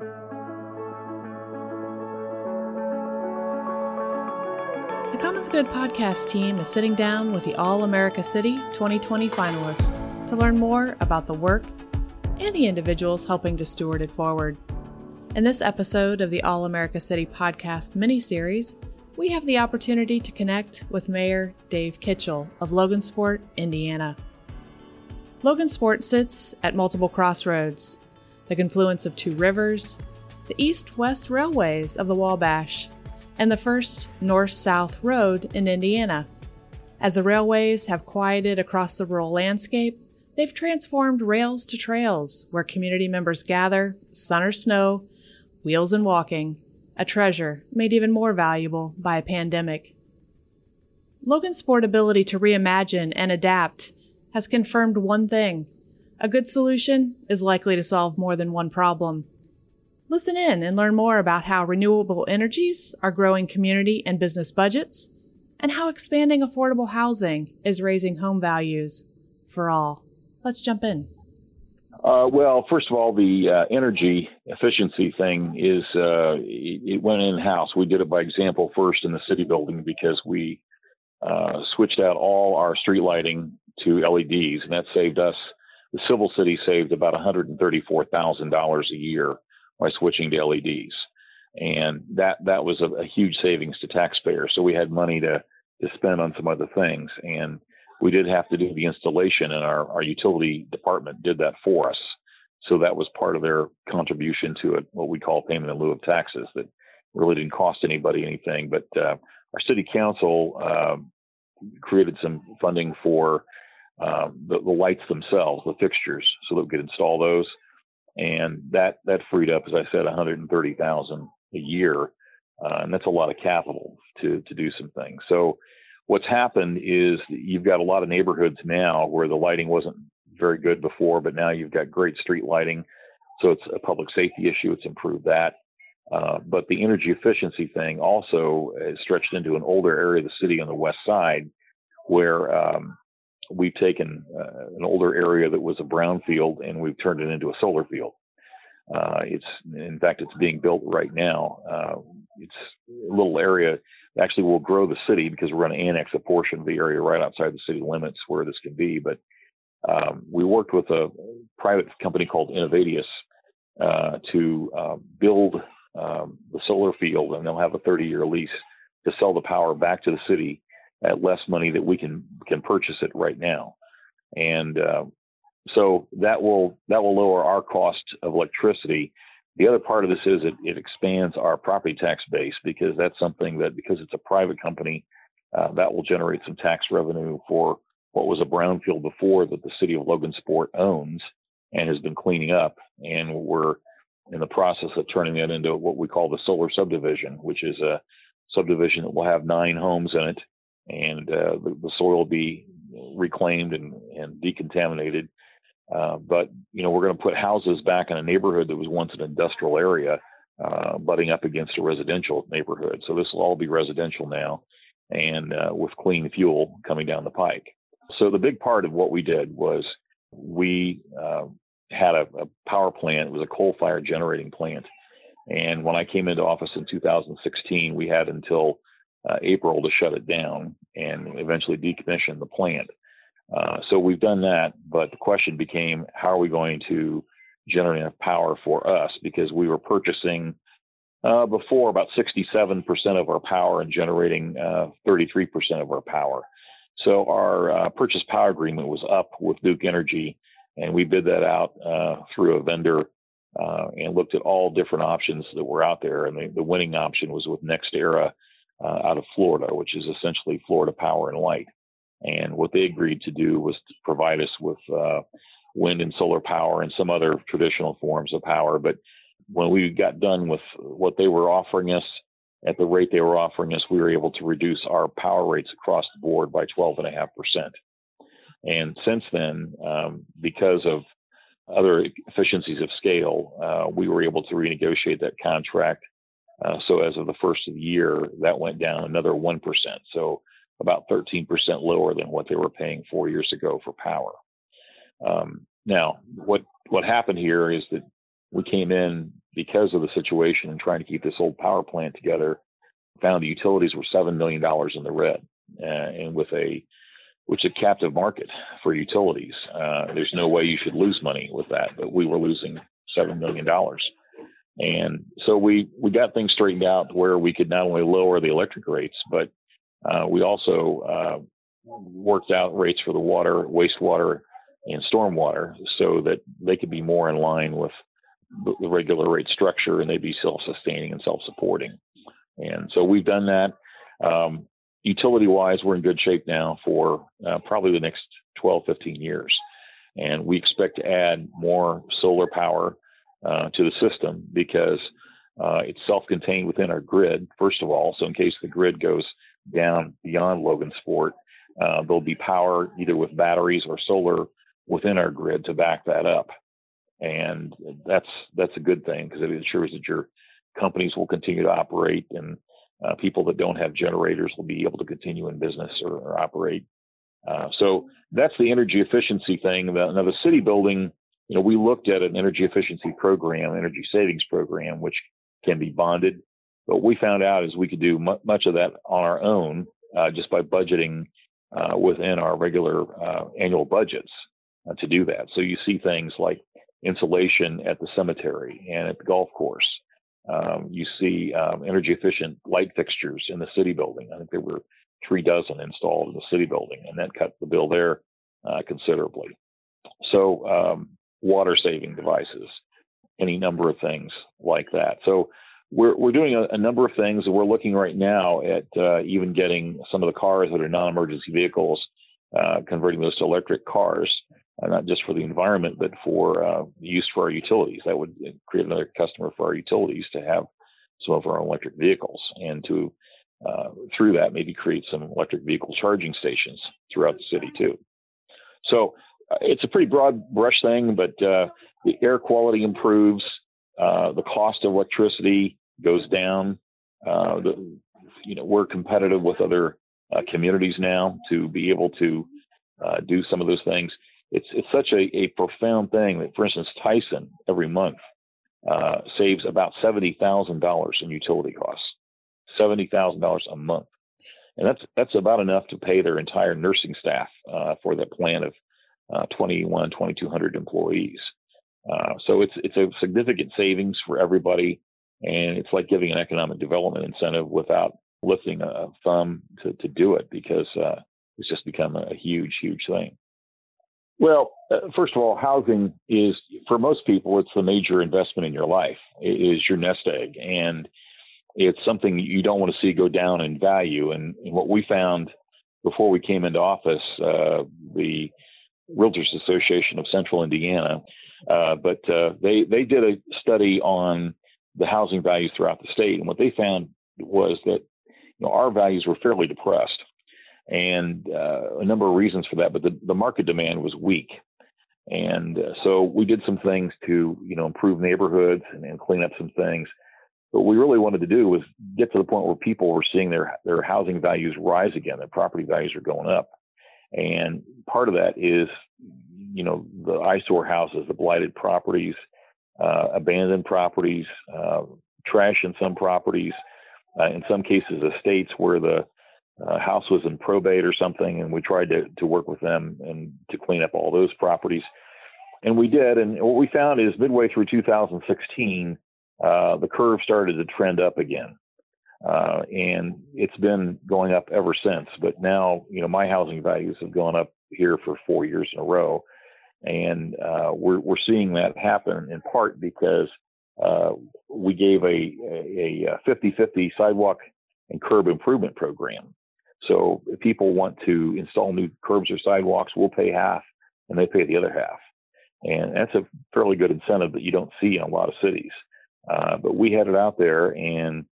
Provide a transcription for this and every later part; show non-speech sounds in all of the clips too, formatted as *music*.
The Commons Good podcast team is sitting down with the All America City 2020 finalists to learn more about the work and the individuals helping to steward it forward. In this episode of the All America City podcast mini-series, we have the opportunity to connect with Mayor Dave Kitchell of Logansport, Indiana. Logansport sits at multiple crossroads, the confluence of two rivers, the east west railways of the Wabash, and the first north south road in Indiana. As the railways have quieted across the rural landscape, they've transformed rails to trails where community members gather, sun or snow, wheels and walking, a treasure made even more valuable by a pandemic. Logansport's ability to reimagine and adapt has confirmed one thing a good solution is likely to solve more than one problem. Listen in and learn more about how renewable energies are growing community and business budgets, and how expanding affordable housing is raising home values for all. Let's jump in. Uh, well, first of all, the uh, energy efficiency thing is uh, it, went in house. We did it by example first in the city building because we uh, switched out all our street lighting to LEDs, and that saved us. The civil city saved about $134,000 a year by switching to LEDs, and that that was a, a huge savings to taxpayers. So we had money to to spend on some other things, and we did have to do the installation, and our, our utility department did that for us. So that was part of their contribution to it, what we call payment in lieu of taxes, that really didn't cost anybody anything. But uh, our city council uh, created some funding for uh, the, the, lights themselves, the fixtures, so that we could install those, and that that freed up, as I said, 130,000 a year, uh, and that's a lot of capital to to do some things. So what's happened is you've got a lot of neighborhoods now where the lighting wasn't very good before, but now you've got great street lighting. So it's a public safety issue. It's improved that. Uh, but the energy efficiency thing also is stretched into an older area of the city on the west side where um, we've taken uh, an older area that was a brownfield and we've turned it into a solar field. Uh, it's in fact it's being built right now. Uh, it's a little area actually will grow the city because we're going to annex a portion of the area right outside the city limits where this can be. But um, we worked with a private company called Inovateus uh, to uh, build um, the solar field, and they'll have a 30-year lease to sell the power back to the city at less money that we can can purchase it right now. And uh, so that will that will lower our cost of electricity the other part of this is it, it expands our property tax base because that's something that, because it's a private company, uh, that will generate some tax revenue for what was a brownfield before that the city of Logansport owns and has been cleaning up. And we're in the process of turning that into what we call the solar subdivision, which is a subdivision that will have nine homes in it, and uh, the, the, soil will be reclaimed and, and decontaminated uh, but you know, we're going to put houses back in a neighborhood that was once an industrial area, uh, butting up against a residential neighborhood. So this will all be residential now, and uh, with clean fuel coming down the pike. So the big part of what we did was we uh, had a, a, power plant. It was a coal-fired generating plant, and when I came into office in 2016, we had until uh, April to shut it down and eventually decommission the plant. Uh, so we've done that, but the question became how are we going to generate enough power for us? Because we were purchasing uh, before about 67% of our power and generating uh, 33% of our power. So our uh, purchase power agreement was up with Duke Energy, and we bid that out uh, through a vendor and looked at all different options that were out there. And the, the winning option was with NextEra out of Florida, which is essentially Florida Power and Light. And what they agreed to do was to provide us with uh, wind and solar power and some other traditional forms of power. But when we got done with what they were offering us at the rate they were offering us, we were able to reduce our power rates across the board by 12.5%. And since then, um, because of other efficiencies of scale, uh, we were able to renegotiate that contract. Uh, so as of the first of the year, that went down another 1%. So about 13% lower than what they were paying four years ago for power. Um, now, what what happened here is that we came in because of the situation and trying to keep this old power plant together. Found the utilities were seven million dollars in the red, uh, and with a which is a captive market for utilities. Uh, there's no way you should lose money with that, but we were losing seven million dollars. And so we, we got things straightened out where we could not only lower the electric rates, but uh, we also uh, worked out rates for the water, wastewater, and stormwater so that they could be more in line with the regular rate structure and they'd be self-sustaining and self-supporting. And so we've done that. Um, utility wise, we're in good shape now for uh, probably the next 12, 15 years. And we expect to add more solar power uh, to the system because uh, it's self-contained within our grid, first of all. So in case the grid goes down beyond Logansport, uh, there'll be power either with batteries or solar within our grid to back that up. And that's that's a good thing because it ensures that your companies will continue to operate and uh, people that don't have generators will be able to continue in business or, or operate. Uh, so that's the energy efficiency thing. Now the city building you know, we looked at an energy efficiency program, energy savings program, which can be bonded. But we found out is we could do mu- much of that on our own uh, just by budgeting uh, within our regular uh, annual budgets uh, to do that. So you see things like insulation at the cemetery and at the golf course. Um, you see um, energy efficient light fixtures in the city building. I think there were three dozen installed in the city building, and that cut the bill there uh, considerably. So um, water saving devices, any number of things like that. So we're, we're doing a, a number of things. We're looking right now at uh, even getting some of the cars that are non-emergency vehicles, uh, converting those to electric cars, uh, not just for the environment, but for uh, use for our utilities. That would create another customer for our utilities to have some of our own electric vehicles and to uh, through that maybe create some electric vehicle charging stations throughout the city too. So it's a pretty broad brush thing, but uh, the air quality improves, uh, the cost of electricity goes down. Uh, the, you know, we're competitive with other uh, communities now to be able to uh, do some of those things. It's it's such a, a profound thing that, for instance, Tyson every month uh, saves about seventy thousand dollars in utility costs, seventy thousand dollars a month, and that's that's about enough to pay their entire nursing staff for that plan of uh, 21, 2200 employees. Uh, so it's it's a significant savings for everybody, and it's like giving an economic development incentive without lifting a thumb to, to do it because uh, it's just become a huge, huge thing. Well, uh, first of all, housing is for most people it's the major investment in your life. It is your nest egg, and it's something you don't want to see go down in value. And, and what we found before we came into office, uh, the Realtors Association of Central Indiana, uh, but uh, they they did a study on the housing values throughout the state, and what they found was that you know, our values were fairly depressed, and uh, a number of reasons for that. But the, the market demand was weak, and uh, so we did some things to you know improve neighborhoods and, and clean up some things. What we really wanted to do was get to the point where people were seeing their their housing values rise again, their property values are going up. And part of that is, you know, the eyesore houses, the blighted properties, uh, abandoned properties, uh, trash in some properties, uh, in some cases, estates where the uh, house was in probate or something, and we tried to, to work with them and to clean up all those properties. And we did. And what we found is midway through 2016, uh, the curve started to trend up again. Uh, and it's been going up ever since. But now, you know, my housing values have gone up here for four years in a row, and uh, we're we're seeing that happen in part because uh, we gave a, a, a 50-50 sidewalk and curb improvement program. So if people want to install new curbs or sidewalks, we'll pay half, and they pay the other half. And that's a fairly good incentive that you don't see in a lot of cities. Uh, but we had it out there, and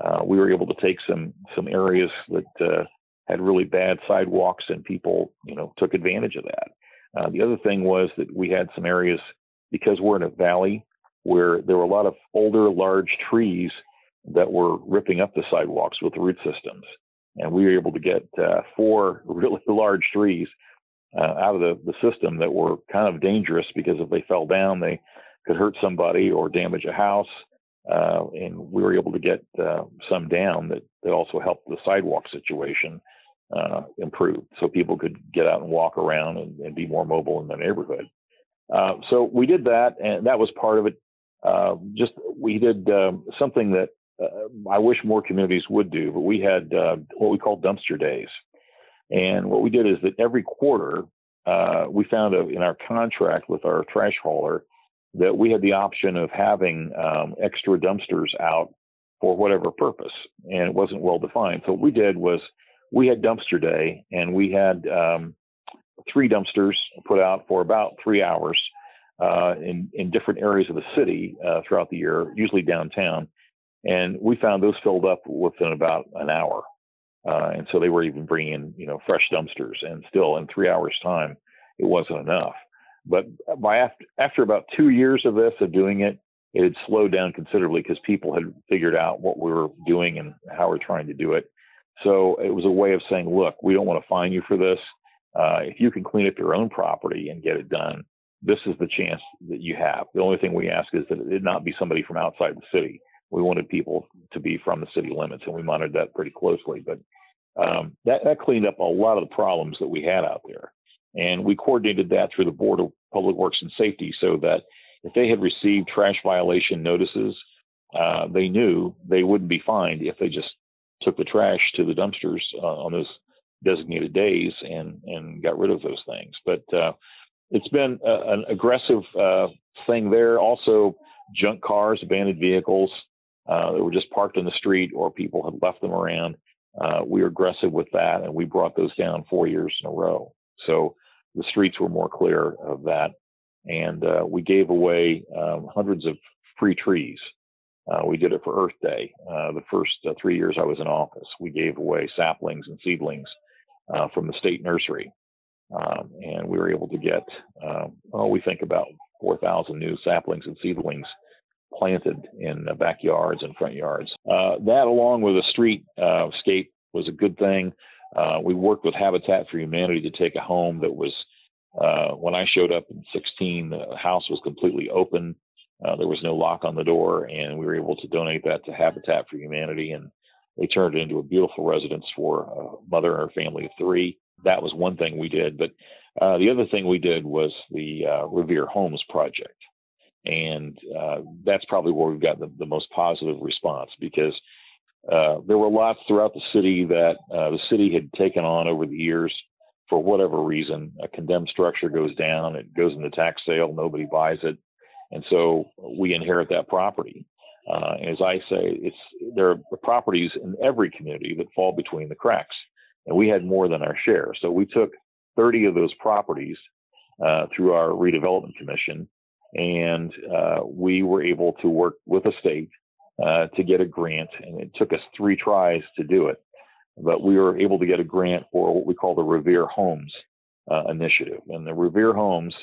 uh, we were able to take some some areas that uh, had really bad sidewalks, and people, you know, took advantage of that. Uh, the other thing was that we had some areas because we're in a valley where there were a lot of older, large trees that were ripping up the sidewalks with root systems, and we were able to get uh, four *laughs* really large trees uh, out of the, the system that were kind of dangerous because if they fell down, they could hurt somebody or damage a house. Uh, and we were able to get uh, some down that, that also helped the sidewalk situation uh, improve so people could get out and walk around and, and be more mobile in the neighborhood. Uh, so we did that, and that was part of it. Uh, just we did um, something that uh, I wish more communities would do, but we had what we call dumpster days. And what we did is that every quarter, we found a, in our contract with our trash hauler that we had the option of having um, extra dumpsters out for whatever purpose, and it wasn't well defined. So what we did was we had dumpster day, and we had um, three dumpsters put out for about three hours uh, in in different areas of the city uh, throughout the year, usually downtown, and we found those filled up within about an hour. Uh, and so they were even bringing in, you know, fresh dumpsters, and still in three hours' time, it wasn't enough. But by after, after about two years of this, of doing it, it had slowed down considerably because people had figured out what we were doing and how we're trying to do it. So it was a way of saying, look, we don't want to fine you for this. Uh, if you can clean up your own property and get it done, this is the chance that you have. The only thing we ask is that it not be somebody from outside the city. We wanted people to be from the city limits, and we monitored that pretty closely. But um, that, that cleaned up a lot of the problems that we had out there. And we coordinated that through the Board of Public Works and Safety so that if they had received trash violation notices, uh, they knew they wouldn't be fined if they just took the trash to the dumpsters uh, on those designated days and and got rid of those things. But uh, it's been a, an aggressive uh, thing there. Also, junk cars, abandoned vehicles uh, that were just parked in the street or people had left them around. Uh, we were aggressive with that, and we brought those down four years in a row. So the streets were more clear of that. And uh, we gave away um, hundreds of free trees. Uh, we did it for Earth Day. Uh, the first uh, three years I was in office, we gave away saplings and seedlings uh, from the state nursery. Um, and we were able to get, um, oh, we think about 4,000 new saplings and seedlings planted in backyards and front yards. Uh, that, along with a street scape, was a good thing. Uh, we worked with Habitat for Humanity to take a home that was, uh, when I showed up in 16, the house was completely open. Uh, there was no lock on the door, and we were able to donate that to Habitat for Humanity, and they turned it into a beautiful residence for a mother and her family of three. That was one thing we did, but uh, the other thing we did was the uh, Revere Homes project, and uh, that's probably where we've got the, the most positive response because uh, there were lots throughout the city that uh, the city had taken on over the years for whatever reason. A condemned structure goes down, it goes into tax sale, nobody buys it, and so we inherit that property. Uh, as I say, it's there are properties in every community that fall between the cracks, and we had more than our share. So we took 30 of those properties uh, through our redevelopment commission, and uh, we were able to work with the state uh, to get a grant, and it took us three tries to do it. But we were able to get a grant for what we call the Revere Homes uh, initiative. And the Revere Homes,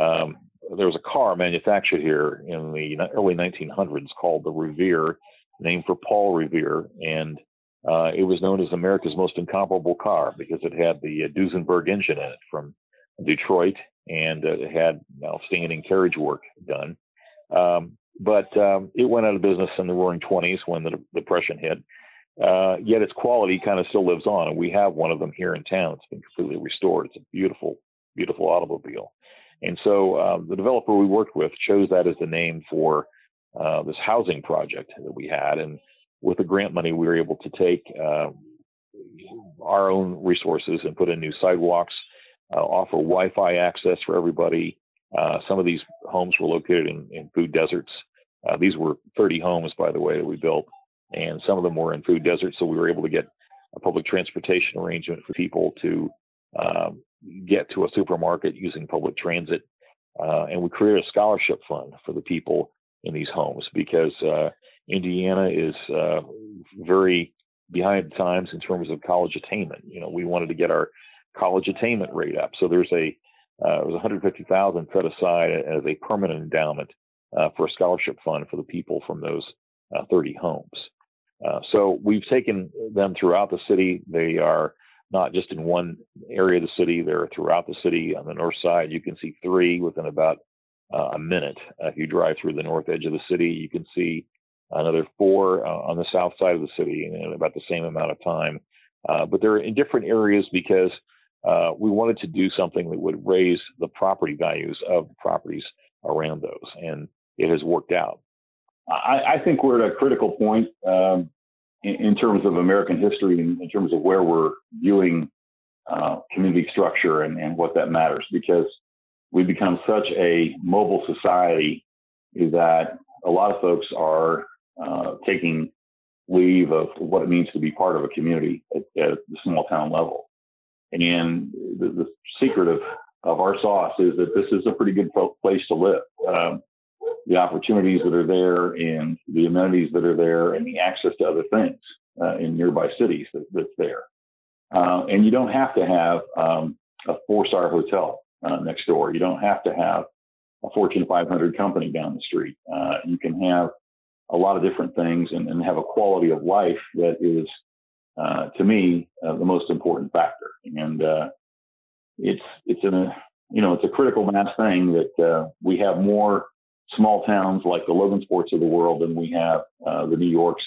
um, there was a car manufactured here in the early 1900s called the Revere, named for Paul Revere, and uh, it was known as America's most incomparable car because it had the uh, Duesenberg engine in it from Detroit, and uh, it had outstanding carriage work done. Um, but um, it went out of business in the Roaring Twenties when the Depression hit. Uh, yet its quality kind of still lives on, and we have one of them here in town. It's been completely restored. It's a beautiful, beautiful automobile. And so uh, the developer we worked with chose that as the name for uh, this housing project that we had. And with the grant money, we were able to take uh, our own resources and put in new sidewalks, uh, offer Wi-Fi access for everybody, uh, some of these homes were located in, in food deserts. Uh, these were 30 homes, by the way, that we built, and some of them were in food deserts. So we were able to get a public transportation arrangement for people to um, get to a supermarket using public transit. Uh, and we created a scholarship fund for the people in these homes because uh, Indiana is uh, very behind the times in terms of college attainment. You know, we wanted to get our college attainment rate up. So there's a uh, it was 150,000 set aside as a permanent endowment uh, for a scholarship fund for the people from those uh, 30 homes. Uh, so we've taken them throughout the city. They are not just in one area of the city; they're throughout the city. On the north side, you can see three within about uh, a minute. Uh, if you drive through the north edge of the city, you can see another four on the south side of the city in about the same amount of time. But they're in different areas because uh, we wanted to do something that would raise the property values of the properties around those, and it has worked out. I, I think we're at a critical point um, in, in, terms of American history, in, in terms of where we're viewing uh, community structure and, and what that matters, because we've become such a mobile society that a lot of folks are uh, taking leave of what it means to be part of a community at, at the small town level. And the, the, secret of, of our sauce is that this is a pretty good place to live. Um, the opportunities that are there and the amenities that are there and the access to other things uh, in nearby cities that, that's there. Uh, and you don't have to have um, a four star hotel uh, next door. You don't have to have a Fortune 500 company down the street. Uh, you can have a lot of different things and, and have a quality of life that is, uh, to me, uh, the most important factor. And uh, it's it's a you know it's a critical mass thing that uh, we have more small towns like the Logansports of the world than we have uh, the New Yorks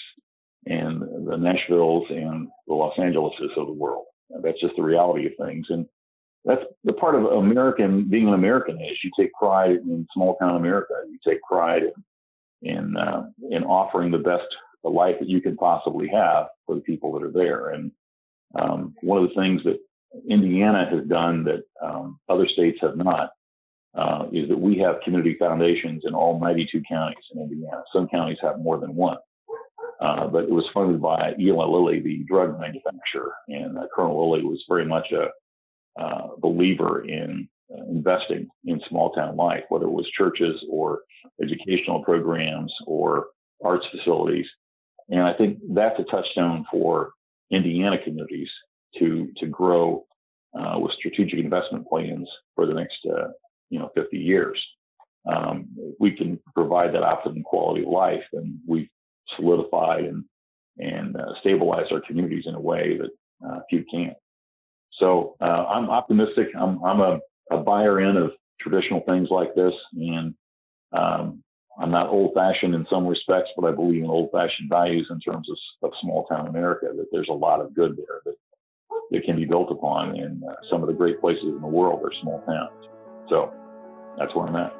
and the Nashvilles and the Los Angeleses of the world. That's just the reality of things. And that's the part of American being an American is you take pride in small town America. You take pride in in uh, in offering the best life that you can possibly have for the people that are there. And um, one of the things that Indiana has done that um, other states have not uh, is that we have community foundations in all 92 counties in Indiana. Some counties have more than one. Uh, but it was funded by Eli Lilly, the drug manufacturer, and uh, Colonel Lilly was very much a uh, believer in uh, investing in small town life, whether it was churches or educational programs or arts facilities. And I think that's a touchstone for Indiana communities to to grow uh, with strategic investment plans for the next uh, you know 50 years. Um, we can provide that optimum quality of life, and we've solidified and and uh, stabilized our communities in a way that uh, few can. So uh, I'm optimistic. I'm I'm a, a buyer in of traditional things like this, and um, I'm not old fashioned in some respects, but I believe in old fashioned values in terms of, of small town America, that there's a lot of good there that, that can be built upon. And uh, some of the great places in the world are small towns. So that's where I'm at.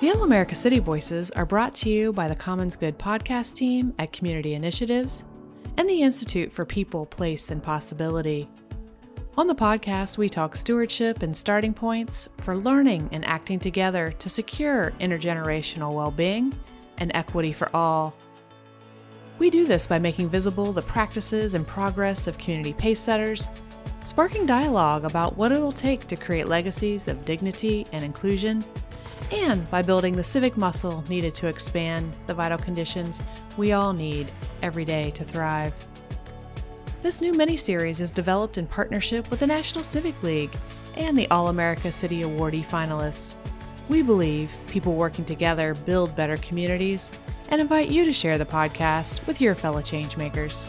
The All America City Voices are brought to you by the Commons Good podcast team at Community Initiatives and the Institute for People, Place, and Possibility. On the podcast, we talk stewardship and starting points for learning and acting together to secure intergenerational well being and equity for all. We do this by making visible the practices and progress of community pace setters, sparking dialogue about what it'll take to create legacies of dignity and inclusion, and by building the civic muscle needed to expand the vital conditions we all need every day to thrive. This new mini-series is developed in partnership with the National Civic League and the All America City Awardee finalist. We believe people working together build better communities and invite you to share the podcast with your fellow changemakers.